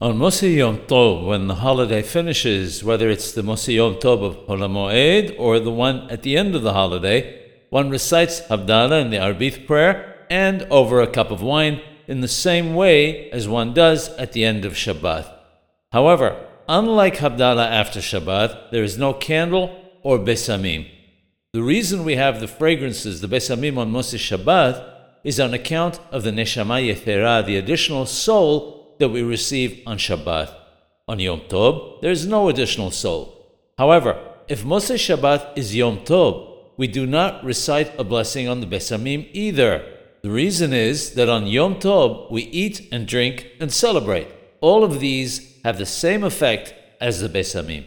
On Mosi Yom Tov, when the holiday finishes, whether it's the Mosi Yom Tov of Hol Moed or the one at the end of the holiday, one recites Havdalah in the Arbith prayer and over a cup of wine in the same way as one does at the end of Shabbat. However, unlike Havdalah after Shabbat, there is no candle or Besamim. The reason we have the fragrances, the Besamim on Mosi Shabbat, is on account of the Neshama Yethera, the additional soul that we receive on Shabbat. On Yom Tov, there is no additional soul. However, if Mosi Shabbat is Yom Tov, we do not recite a blessing on the Besamim either. The reason is that on Yom Tov we eat and drink and celebrate. All of these have the same effect as the Besamim.